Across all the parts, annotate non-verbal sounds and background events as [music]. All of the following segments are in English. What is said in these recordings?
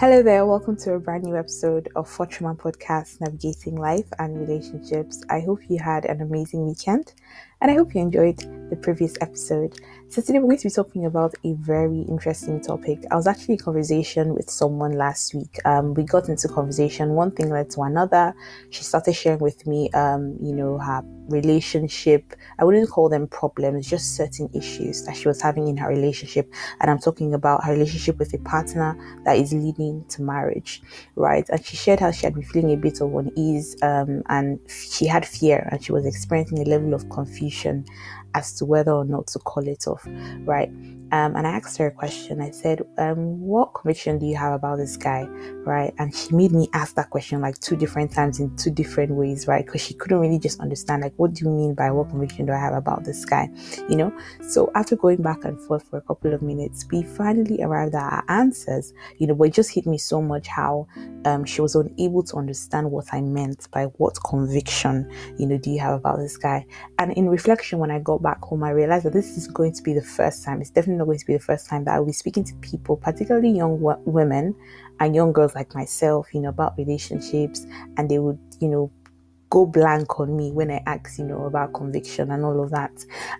Hello there, welcome to a brand new episode of Fortuna Podcast Navigating Life and Relationships. I hope you had an amazing weekend and I hope you enjoyed the previous episode. So, today we're going to be talking about a very interesting topic. I was actually in conversation with someone last week. Um, we got into conversation, one thing led to another. She started sharing with me, um, you know, her relationship. I wouldn't call them problems, just certain issues that she was having in her relationship. And I'm talking about her relationship with a partner that is leading to marriage, right? And she shared how she had been feeling a bit of unease um, and she had fear and she was experiencing a level of confusion confusion as to whether or not to call it off, right? Um, and I asked her a question. I said, um, What conviction do you have about this guy? Right. And she made me ask that question like two different times in two different ways, right? Because she couldn't really just understand, like, what do you mean by what conviction do I have about this guy? You know? So after going back and forth for a couple of minutes, we finally arrived at our answers, you know, but it just hit me so much how um, she was unable to understand what I meant by what conviction, you know, do you have about this guy? And in reflection, when I got back home, I realized that this is going to be the first time, it's definitely not going to be the first time that I'll be speaking to people, particularly young w- women and young girls like myself, you know, about relationships, and they would, you know, go blank on me when I ask, you know, about conviction and all of that.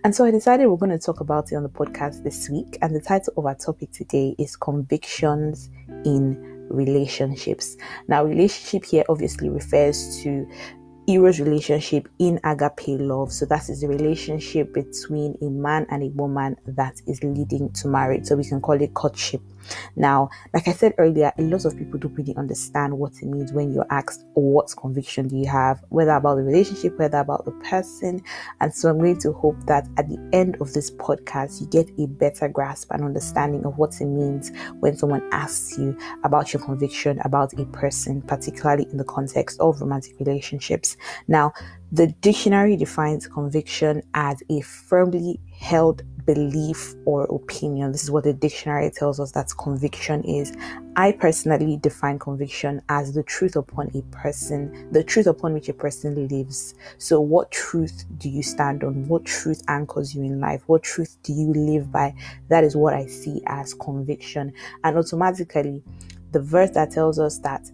And so I decided we're going to talk about it on the podcast this week. And the title of our topic today is Convictions in Relationships. Now, relationship here obviously refers to Eros relationship in agape love. So that is the relationship between a man and a woman that is leading to marriage. So we can call it courtship. Now, like I said earlier, a lot of people don't really understand what it means when you're asked, What conviction do you have? Whether about the relationship, whether about the person. And so I'm going to hope that at the end of this podcast, you get a better grasp and understanding of what it means when someone asks you about your conviction about a person, particularly in the context of romantic relationships. Now, the dictionary defines conviction as a firmly held belief or opinion. This is what the dictionary tells us that conviction is. I personally define conviction as the truth upon a person, the truth upon which a person lives. So, what truth do you stand on? What truth anchors you in life? What truth do you live by? That is what I see as conviction. And automatically, the verse that tells us that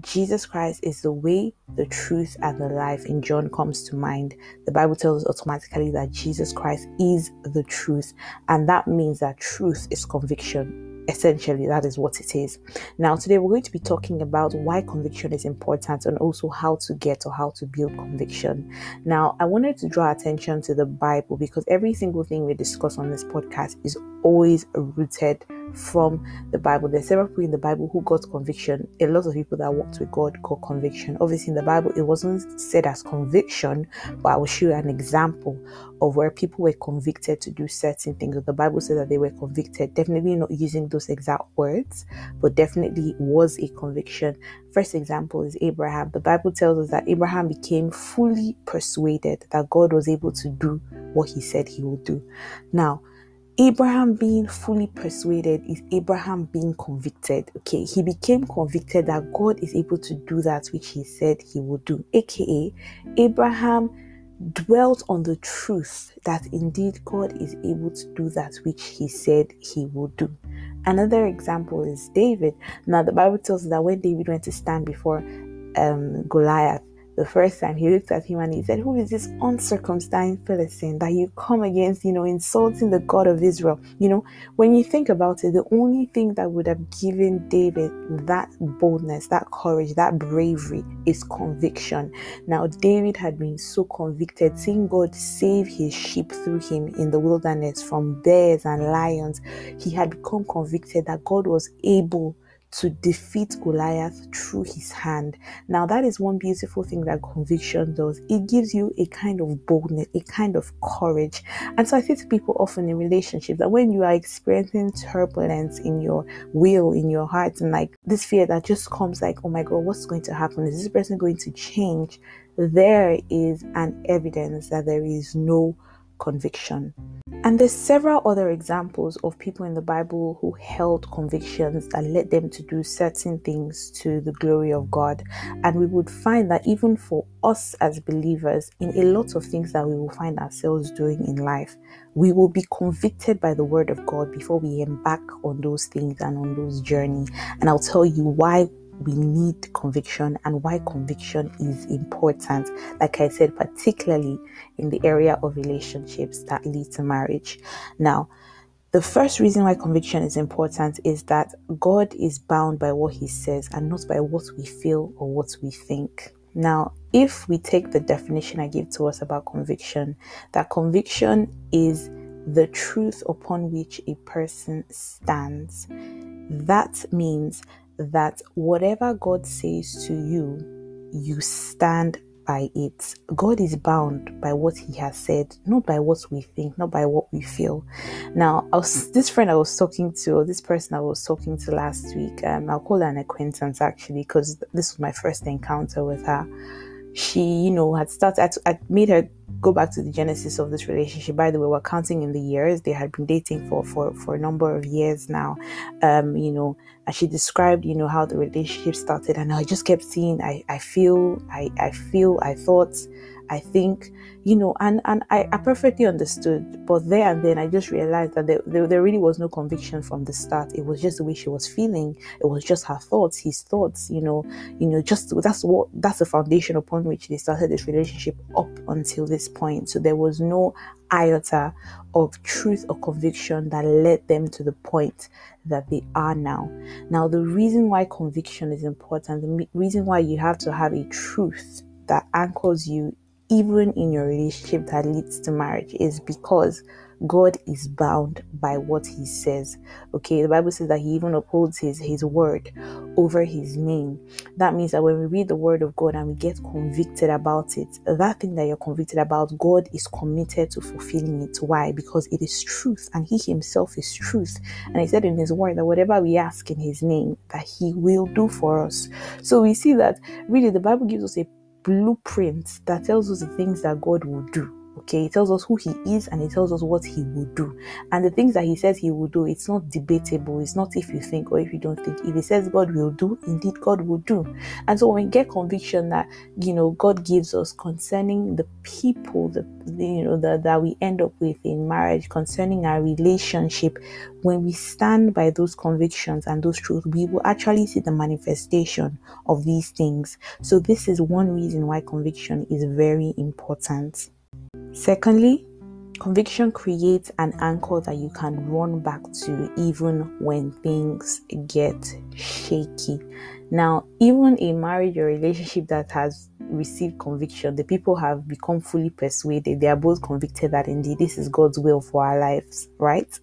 Jesus Christ is the way, the truth, and the life. In John comes to mind. The Bible tells us automatically that Jesus Christ is the truth, and that means that truth is conviction. Essentially, that is what it is. Now, today we're going to be talking about why conviction is important and also how to get or how to build conviction. Now, I wanted to draw attention to the Bible because every single thing we discuss on this podcast is always rooted from the Bible. There's several people in the Bible who got conviction. A lot of people that walked with God got conviction. Obviously, in the Bible, it wasn't said as conviction, but I will show you an example of where people were convicted to do certain things. The Bible says that they were convicted, definitely not using those exact words, but definitely was a conviction. First example is Abraham. The Bible tells us that Abraham became fully persuaded that God was able to do what he said he would do. Now, Abraham being fully persuaded is Abraham being convicted. Okay, he became convicted that God is able to do that which he said he would do, aka, Abraham dwelt on the truth that indeed God is able to do that which he said he would do. Another example is David. Now, the Bible tells us that when David went to stand before um, Goliath, the first time he looked at him and he said, Who is this uncircumcised Philistine that you come against, you know, insulting the God of Israel? You know, when you think about it, the only thing that would have given David that boldness, that courage, that bravery is conviction. Now, David had been so convicted, seeing God save his sheep through him in the wilderness from bears and lions. He had become convicted that God was able to defeat Goliath through his hand. Now, that is one beautiful thing that conviction does. It gives you a kind of boldness, a kind of courage. And so I say to people often in relationships that when you are experiencing turbulence in your will, in your heart, and like this fear that just comes like, oh my God, what's going to happen? Is this person going to change? There is an evidence that there is no conviction. And there's several other examples of people in the Bible who held convictions that led them to do certain things to the glory of God. And we would find that even for us as believers, in a lot of things that we will find ourselves doing in life, we will be convicted by the word of God before we embark on those things and on those journeys. And I'll tell you why we need conviction and why conviction is important. Like I said, particularly in the area of relationships that lead to marriage. Now, the first reason why conviction is important is that God is bound by what He says and not by what we feel or what we think. Now, if we take the definition I gave to us about conviction, that conviction is the truth upon which a person stands. That means that whatever God says to you, you stand by it. God is bound by what He has said, not by what we think, not by what we feel. Now, was, this friend I was talking to, or this person I was talking to last week, um, I'll call her an acquaintance actually, because this was my first encounter with her. She, you know, had started, I, made her go back to the genesis of this relationship. By the way we're counting in the years. They had been dating for for for a number of years now. Um you know and she described you know how the relationship started. And i just kept seeing i i feel i i feel i thought I think, you know, and and I, I perfectly understood. But there and then I just realized that there, there, there, really was no conviction from the start. It was just the way she was feeling. It was just her thoughts, his thoughts, you know, you know, just that's what that's the foundation upon which they started this relationship up until this point. So there was no iota of truth or conviction that led them to the point that they are now. Now, the reason why conviction is important, the reason why you have to have a truth that anchors you even in your relationship that leads to marriage is because God is bound by what he says. Okay, the Bible says that he even upholds his his word over his name. That means that when we read the word of God and we get convicted about it, that thing that you're convicted about, God is committed to fulfilling it. Why? Because it is truth and he himself is truth. And he said in his word that whatever we ask in his name, that he will do for us. So we see that really the Bible gives us a blueprint that tells us the things that God will do. Okay, he tells us who he is and he tells us what he will do. And the things that he says he will do, it's not debatable. It's not if you think or if you don't think. If he says God will do, indeed God will do. And so when we get conviction that you know God gives us concerning the people, the, you know the, that we end up with in marriage, concerning our relationship, when we stand by those convictions and those truths, we will actually see the manifestation of these things. So this is one reason why conviction is very important. Secondly, conviction creates an anchor that you can run back to even when things get shaky. Now, even a marriage or relationship that has received conviction, the people have become fully persuaded. They are both convicted that indeed this is God's will for our lives, right?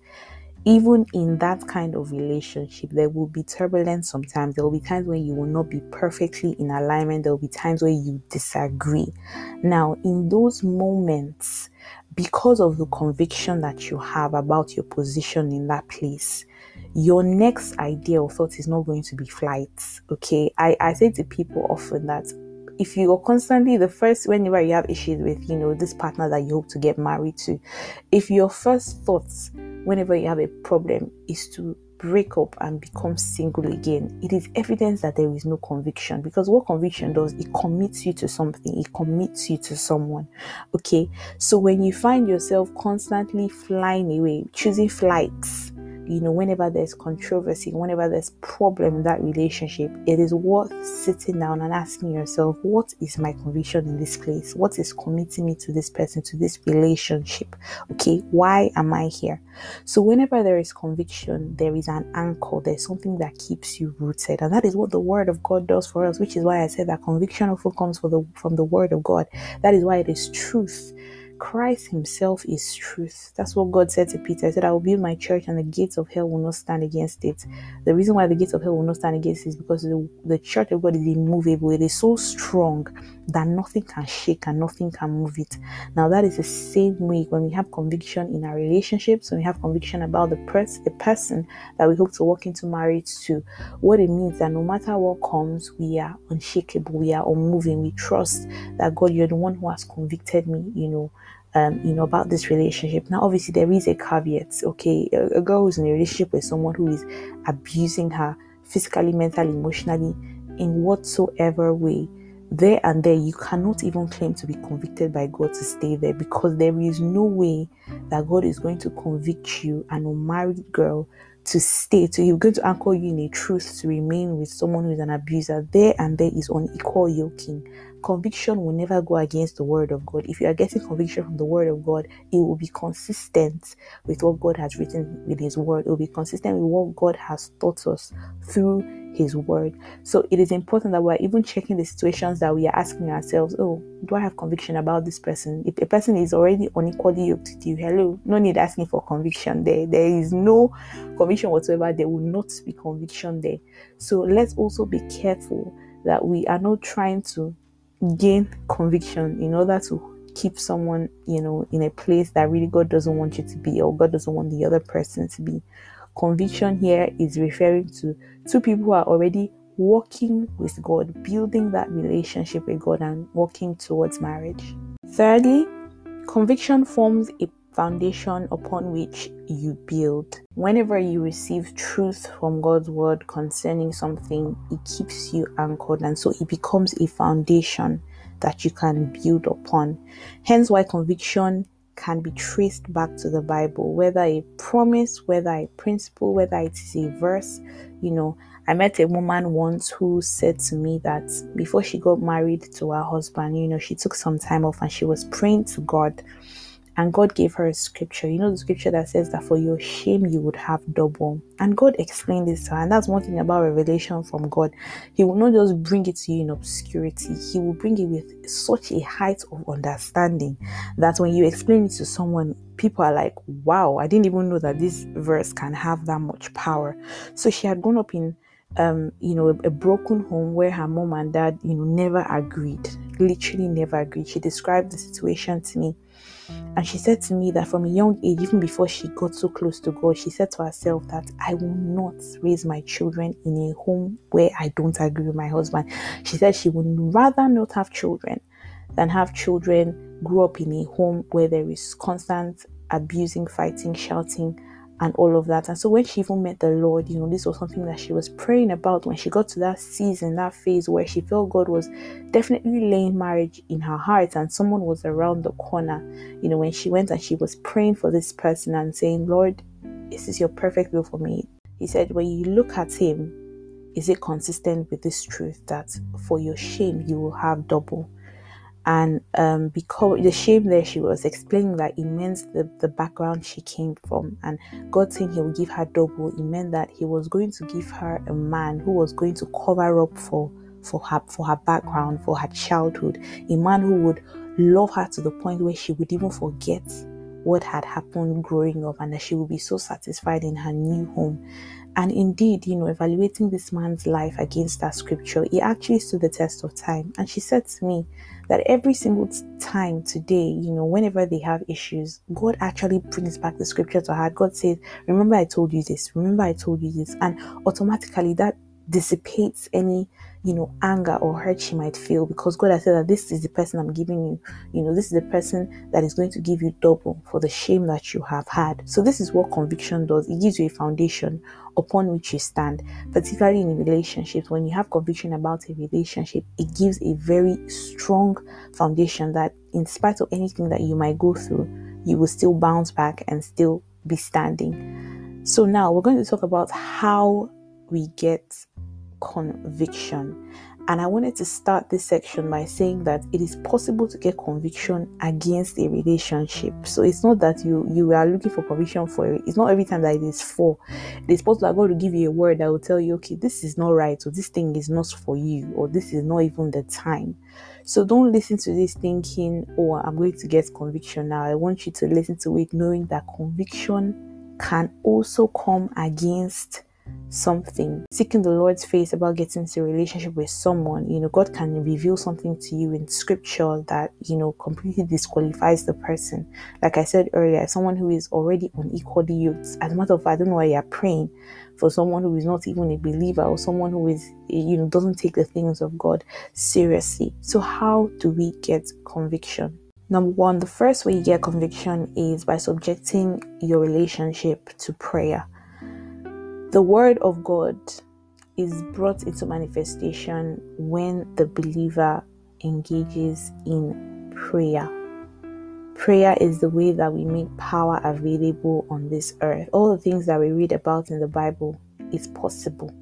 Even in that kind of relationship, there will be turbulence sometimes. There will be times when you will not be perfectly in alignment. There will be times where you disagree. Now, in those moments, because of the conviction that you have about your position in that place, your next idea or thought is not going to be flight. Okay. I, I say to people often that if you are constantly the first whenever you have issues with you know this partner that you hope to get married to if your first thoughts whenever you have a problem is to break up and become single again, it is evidence that there is no conviction because what conviction does, it commits you to something, it commits you to someone. Okay, so when you find yourself constantly flying away, choosing flights, you know, whenever there's controversy, whenever there's problem in that relationship, it is worth sitting down and asking yourself, what is my conviction in this place? What is committing me to this person, to this relationship? Okay, why am I here? So whenever there is conviction, there is an anchor, there's something that keeps you rooted. And that is what the word of God does for us, which is why I said that conviction often comes from the from the word of God. That is why it is truth Christ Himself is truth. That's what God said to Peter. He said, I will build my church and the gates of hell will not stand against it. The reason why the gates of hell will not stand against it is because the, the church of God is immovable. It is so strong that nothing can shake and nothing can move it. Now, that is the same way when we have conviction in our relationships, when we have conviction about the, pers- the person that we hope to walk into marriage to. What it means that no matter what comes, we are unshakable, we are unmoving, we trust that God, you're the one who has convicted me, you know um, you know, about this relationship. Now, obviously, there is a caveat. Okay, a, a girl who's in a relationship with someone who is abusing her physically, mentally, emotionally, in whatsoever way, there and there, you cannot even claim to be convicted by God to stay there because there is no way that God is going to convict you, an unmarried girl, to stay. So He's going to anchor you in a truth to remain with someone who is an abuser. There and there is unequal yoking conviction will never go against the word of God. If you are getting conviction from the word of God, it will be consistent with what God has written with his word. It will be consistent with what God has taught us through his word. So it is important that we're even checking the situations that we are asking ourselves, oh, do I have conviction about this person? If a person is already unequally yoked to you, hello, no need asking for conviction there. There is no conviction whatsoever. There will not be conviction there. So let's also be careful that we are not trying to gain conviction in order to keep someone, you know, in a place that really God doesn't want you to be or God doesn't want the other person to be. Conviction here is referring to two people who are already walking with God, building that relationship with God and walking towards marriage. Thirdly, conviction forms a foundation upon which you build. Whenever you receive truth from God's word concerning something, it keeps you anchored, and so it becomes a foundation that you can build upon. Hence, why conviction can be traced back to the Bible, whether a promise, whether a principle, whether it is a verse. You know, I met a woman once who said to me that before she got married to her husband, you know, she took some time off and she was praying to God and God gave her a scripture. You know, the scripture that says that for your shame you would have double. And God explained this to her. And that's one thing about revelation from God. He will not just bring it to you in obscurity, He will bring it with such a height of understanding that when you explain it to someone, people are like, wow, I didn't even know that this verse can have that much power. So she had grown up in um, you know, a, a, broken home where her mom and dad, you know, never agreed, literally never agreed. She described the situation to me and she said to me that from a young age, even before she got so close to God, she said to herself that I will not raise my children in a home where I don't agree with my husband. She said she would rather not have children than have children grow up in a home where there is constant abusing, fighting, shouting, and all of that. And so when she even met the Lord, you know, this was something that she was praying about when she got to that season, that phase where she felt God was definitely laying marriage in her heart and someone was around the corner. You know, when she went and she was praying for this person and saying, Lord, this is your perfect will for me. He said, when you look at him, is it consistent with this truth that for your shame you will have double? And um, because the shame there she was explaining that it meant the, the background she came from. And god saying he will give her double. It meant that he was going to give her a man who was going to cover up for for her for her background for her childhood. A man who would love her to the point where she would even forget what had happened growing up and that she would be so satisfied in her new home and indeed, you know, evaluating this man's life against that scripture, he actually stood the test of time. And she said to me that every single time today, you know, whenever they have issues, God actually brings back the scripture to her. God says, Remember, I told you this. Remember, I told you this. And automatically that dissipates any you know, anger or hurt she might feel because God has said that this is the person I'm giving you. You know, this is the person that is going to give you double for the shame that you have had. So, this is what conviction does it gives you a foundation upon which you stand, particularly in relationships. When you have conviction about a relationship, it gives a very strong foundation that, in spite of anything that you might go through, you will still bounce back and still be standing. So, now we're going to talk about how we get conviction. And I wanted to start this section by saying that it is possible to get conviction against a relationship. So it's not that you you are looking for conviction for it. It's not every time that it is for. It is possible that God will give you a word that will tell you, okay, this is not right, or this thing is not for you, or this is not even the time. So don't listen to this thinking, oh, I'm going to get conviction now. I want you to listen to it knowing that conviction can also come against something, seeking the Lord's face about getting into a relationship with someone, you know, God can reveal something to you in scripture that, you know, completely disqualifies the person. Like I said earlier, someone who is already unequally yoked, as a matter of fact, I don't know why you're praying for someone who is not even a believer or someone who is, you know, doesn't take the things of God seriously. So, how do we get conviction? Number one, the first way you get conviction is by subjecting your relationship to prayer. The word of God is brought into manifestation when the believer engages in prayer. Prayer is the way that we make power available on this earth. All the things that we read about in the Bible is possible.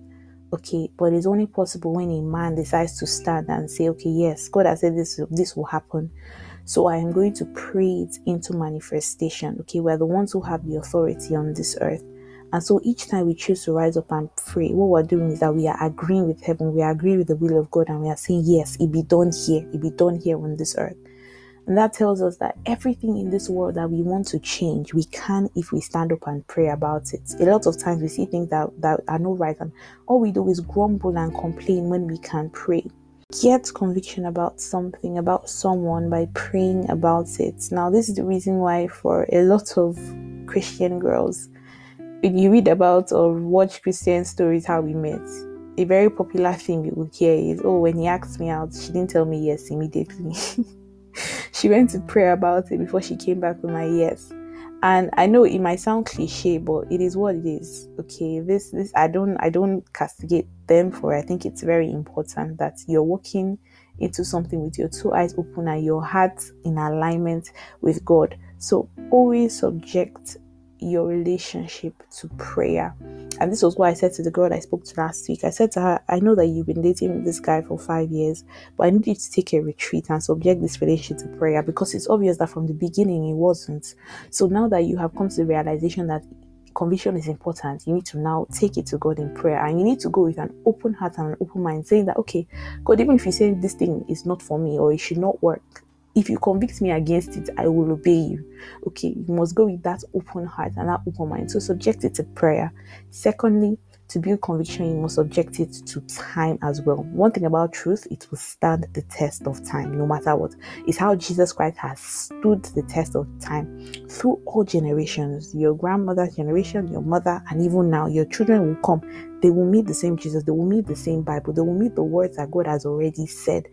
Okay, but it's only possible when a man decides to stand and say, Okay, yes, God has said this, this will happen. So I am going to pray it into manifestation. Okay, we're the ones who have the authority on this earth. And so each time we choose to rise up and pray, what we're doing is that we are agreeing with heaven, we agree with the will of God, and we are saying, Yes, it be done here, it be done here on this earth. And that tells us that everything in this world that we want to change, we can if we stand up and pray about it. A lot of times we see things that, that are not right, and all we do is grumble and complain when we can pray. Get conviction about something, about someone by praying about it. Now, this is the reason why, for a lot of Christian girls, you read about or watch Christian stories, how we met, a very popular thing you will hear is, Oh, when he asked me out, she didn't tell me yes immediately. [laughs] she went to pray about it before she came back with my yes. And I know it might sound cliche, but it is what it is. Okay, this this I don't I don't castigate them for. It. I think it's very important that you're walking into something with your two eyes open and your heart in alignment with God. So always subject your relationship to prayer. And this was what I said to the girl I spoke to last week. I said to her, I know that you've been dating this guy for five years, but I need you to take a retreat and subject this relationship to prayer because it's obvious that from the beginning it wasn't. So now that you have come to the realization that conviction is important, you need to now take it to God in prayer and you need to go with an open heart and an open mind, saying that, okay, God, even if you say this thing is not for me or it should not work, if you convict me against it, I will obey you. Okay, you must go with that open heart and that open mind. So subject it to prayer. Secondly, to build conviction, you must subject it to time as well. One thing about truth, it will stand the test of time, no matter what. It's how Jesus Christ has stood the test of time through all generations. Your grandmother's generation, your mother, and even now, your children will come. They will meet the same Jesus, they will meet the same Bible, they will meet the words that God has already said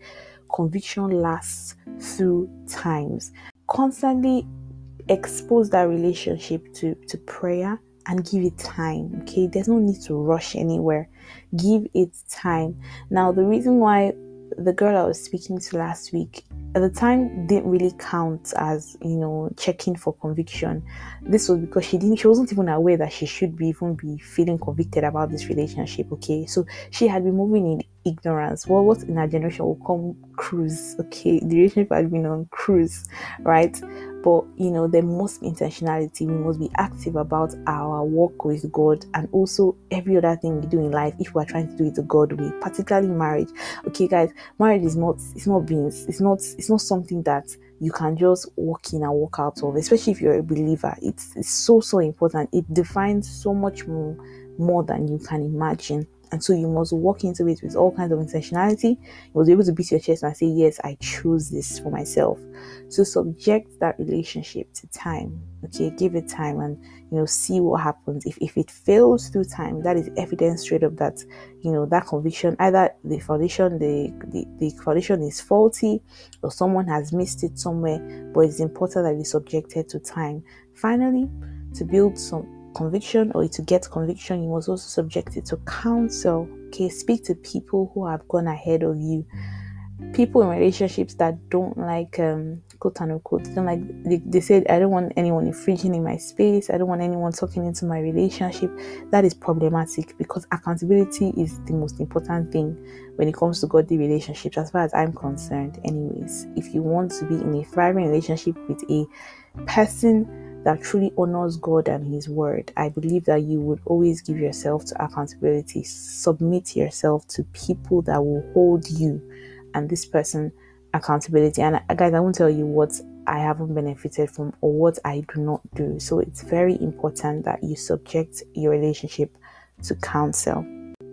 conviction lasts through times. Constantly expose that relationship to, to prayer and give it time. Okay, there's no need to rush anywhere. Give it time. Now, the reason why the girl I was speaking to last week at the time didn't really count as you know checking for conviction this was because she didn't she wasn't even aware that she should be even be feeling convicted about this relationship okay so she had been moving in ignorance. Well what in our generation will come cruise okay? The relationship had been on cruise right? But you know there must be intentionality. We must be active about our work with god and also every other thing we do in life if we're trying to do it the god way particularly marriage. Okay guys marriage is not it's not beings it's not it's not something that you can just walk in and walk out of especially if you're a believer. It's, it's so so important. It defines so much more more than you can imagine and so you must walk into it with all kinds of intentionality. You must be able to beat your chest and say, Yes, I choose this for myself. So subject that relationship to time. Okay, give it time and you know see what happens. If if it fails through time, that is evidence straight up that you know that conviction, either the foundation, the, the, the foundation is faulty or someone has missed it somewhere, but it's important that it's subjected to time. Finally, to build some conviction or to get conviction, you must also subject it to counsel. Okay, speak to people who have gone ahead of you. People in relationships that don't like um quote unquote don't like they, they said I don't want anyone infringing in my space, I don't want anyone talking into my relationship. That is problematic because accountability is the most important thing when it comes to godly relationships, as far as I'm concerned, anyways. If you want to be in a thriving relationship with a person that truly honors God and His Word, I believe that you would always give yourself to accountability, submit yourself to people that will hold you and this person accountability. And uh, guys, I won't tell you what I haven't benefited from or what I do not do. So it's very important that you subject your relationship to counsel.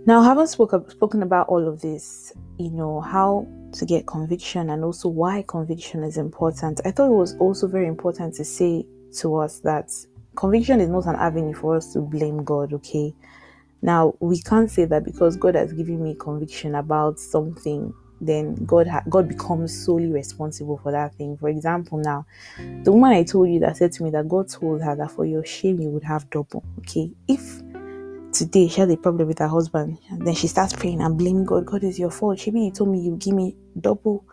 Now, having spoke, spoken about all of this, you know, how to get conviction and also why conviction is important, I thought it was also very important to say to us that conviction is not an avenue for us to blame God, okay? Now, we can't say that because God has given me conviction about something, then God ha- God becomes solely responsible for that thing. For example, now the woman I told you that said to me that God told her that for your shame you would have double. Okay, if today she has a problem with her husband, then she starts praying and blaming God. God is your fault. Maybe you told me you give me double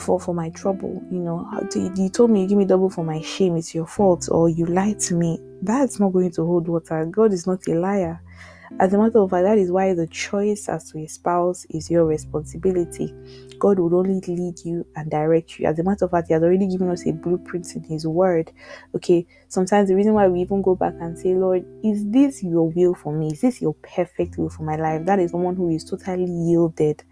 for for my trouble. You know, you told me you give me double for my shame. It's your fault, or you lied to me. That's not going to hold water. God is not a liar. As a matter of fact, that is why the choice as to a spouse is your responsibility. God will only lead you and direct you. As a matter of fact, He has already given us a blueprint in His Word. Okay, sometimes the reason why we even go back and say, Lord, is this your will for me? Is this your perfect will for my life? That is someone who is totally yielded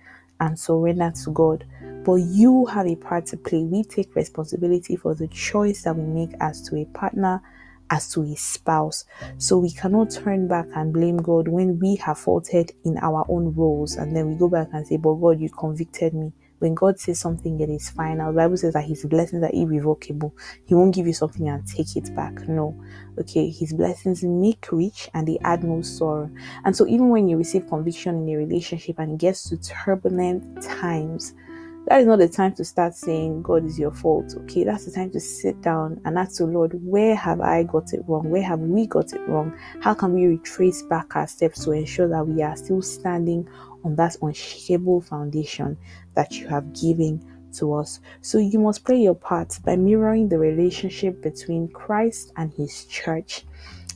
and surrendered to God. But you have a part to play. We take responsibility for the choice that we make as to a partner as to a spouse. So we cannot turn back and blame God when we have faulted in our own roles and then we go back and say, But God, you convicted me. When God says something, it is final. The Bible says that His blessings are irrevocable. He won't give you something and take it back. No. Okay, His blessings make rich and they add no sorrow. And so, even when you receive conviction in a relationship and it gets to turbulent times, that is not the time to start saying God is your fault. Okay, that's the time to sit down and ask the Lord, where have I got it wrong? Where have we got it wrong? How can we retrace back our steps to ensure that we are still standing on that unshakable foundation that you have given to us? So you must play your part by mirroring the relationship between Christ and his church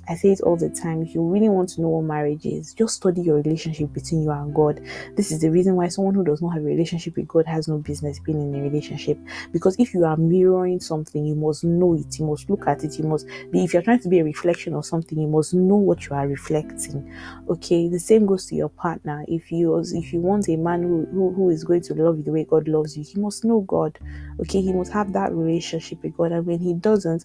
I say it all the time. If you really want to know what marriage is, just study your relationship between you and God. This is the reason why someone who does not have a relationship with God has no business being in a relationship. Because if you are mirroring something, you must know it. You must look at it. You must be, if you're trying to be a reflection of something, you must know what you are reflecting. Okay. The same goes to your partner. If you, if you want a man who, who, who is going to love you the way God loves you, he must know God. Okay. He must have that relationship with God. And when he doesn't,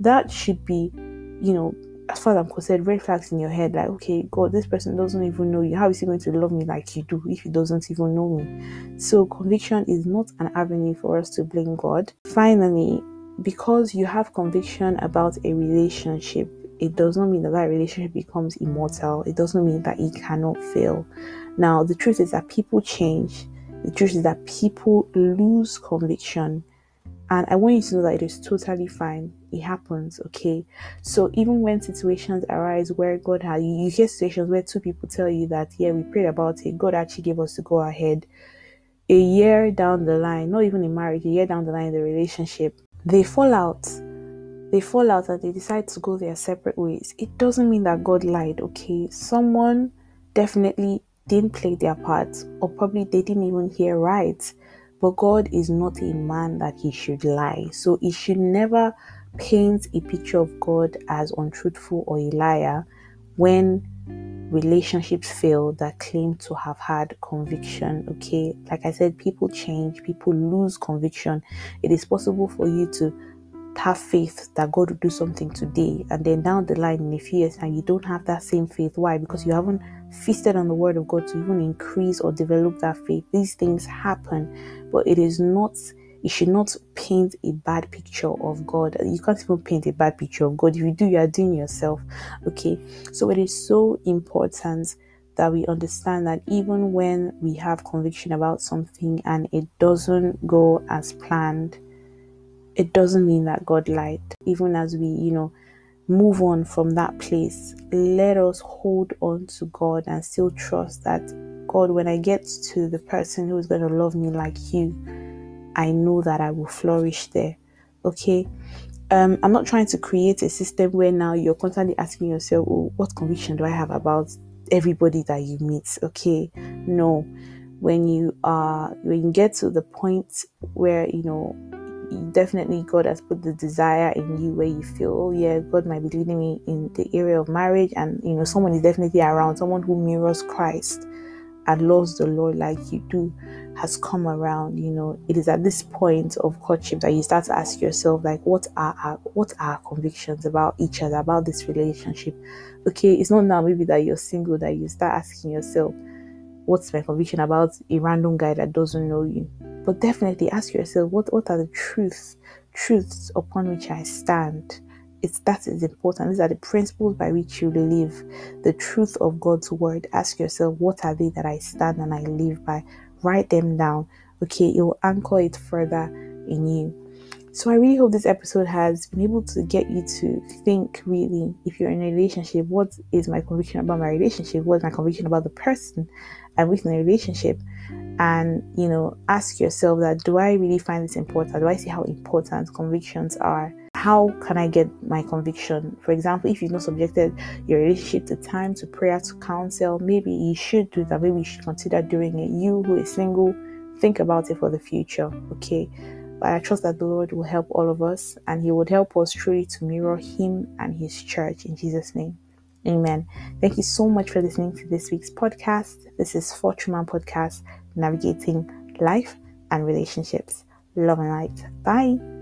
that should be, you know, as far as I'm concerned, red flags in your head like, okay, God, this person doesn't even know you. How is he going to love me like you do if he doesn't even know me? So, conviction is not an avenue for us to blame God. Finally, because you have conviction about a relationship, it does not mean that that relationship becomes immortal. It doesn't mean that it cannot fail. Now, the truth is that people change. The truth is that people lose conviction. And I want you to know that it is totally fine. It happens okay? So even when situations arise where god has you, hear situations where two people tell you that yeah we prayed about it god actually gave us to go ahead. A year down the line not even in marriage a year down the line in the relationship they fall out. They fall out and they decide to go their separate ways. It doesn't mean that god lied okay? Someone definitely didn't play their part or probably they didn't even hear right but God is not a man that he should lie. So it should never paint a picture of God as untruthful or a liar when relationships fail that claim to have had conviction. Okay, like I said, people change, people lose conviction. It is possible for you to have faith that God will do something today, and then down the line in a few years, and you don't have that same faith. Why? Because you haven't feasted on the word of God to even increase or develop that faith. These things happen, but it is not you should not paint a bad picture of God. You can't even paint a bad picture of God. If you do, you are doing yourself. Okay. So it is so important that we understand that even when we have conviction about something and it doesn't go as planned, it doesn't mean that God lied. Even as we, you know, move on from that place, let us hold on to God and still trust that God, when I get to the person who is going to love me like you, I know that I will flourish there. Okay. Um, I'm not trying to create a system where now you're constantly asking yourself, oh, what conviction do I have about everybody that you meet? Okay. No. When you are when you get to the point where you know definitely God has put the desire in you where you feel, oh yeah, God might be leading me in the area of marriage, and you know, someone is definitely around, someone who mirrors Christ and loves the Lord like you do has come around, you know, it is at this point of courtship that you start to ask yourself, like, what are our, what are our convictions about each other, about this relationship? Okay, it's not now maybe that you're single that you start asking yourself, what's my conviction about a random guy that doesn't know you? But definitely ask yourself, what what are the truths, truths upon which I stand? it's that is important. These are the principles by which you live, the truth of God's word. Ask yourself, what are they that I stand and I live by? Write them down. Okay, it will anchor it further in you. So I really hope this episode has been able to get you to think really if you're in a relationship, what is my conviction about my relationship? What is my conviction about the person I'm with in a relationship? And you know, ask yourself that do I really find this important? Do I see how important convictions are? How can I get my conviction? For example, if you've not subjected your relationship to time, to prayer, to counsel, maybe you should do that. Maybe you should consider doing it. You who is single, think about it for the future. Okay but I trust that the Lord will help all of us and He would help us truly to mirror Him and His church in Jesus' name. Amen. Thank you so much for listening to this week's podcast. This is Fortune Man Podcast, navigating life and relationships. Love and light. Bye.